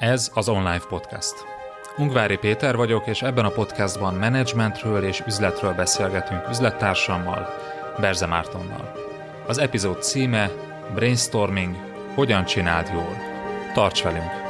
Ez az Online Podcast. Ungvári Péter vagyok, és ebben a podcastban menedzsmentről és üzletről beszélgetünk üzlettársammal, Berze Mártonnal. Az epizód címe Brainstorming – Hogyan csináld jól? Tarts velünk!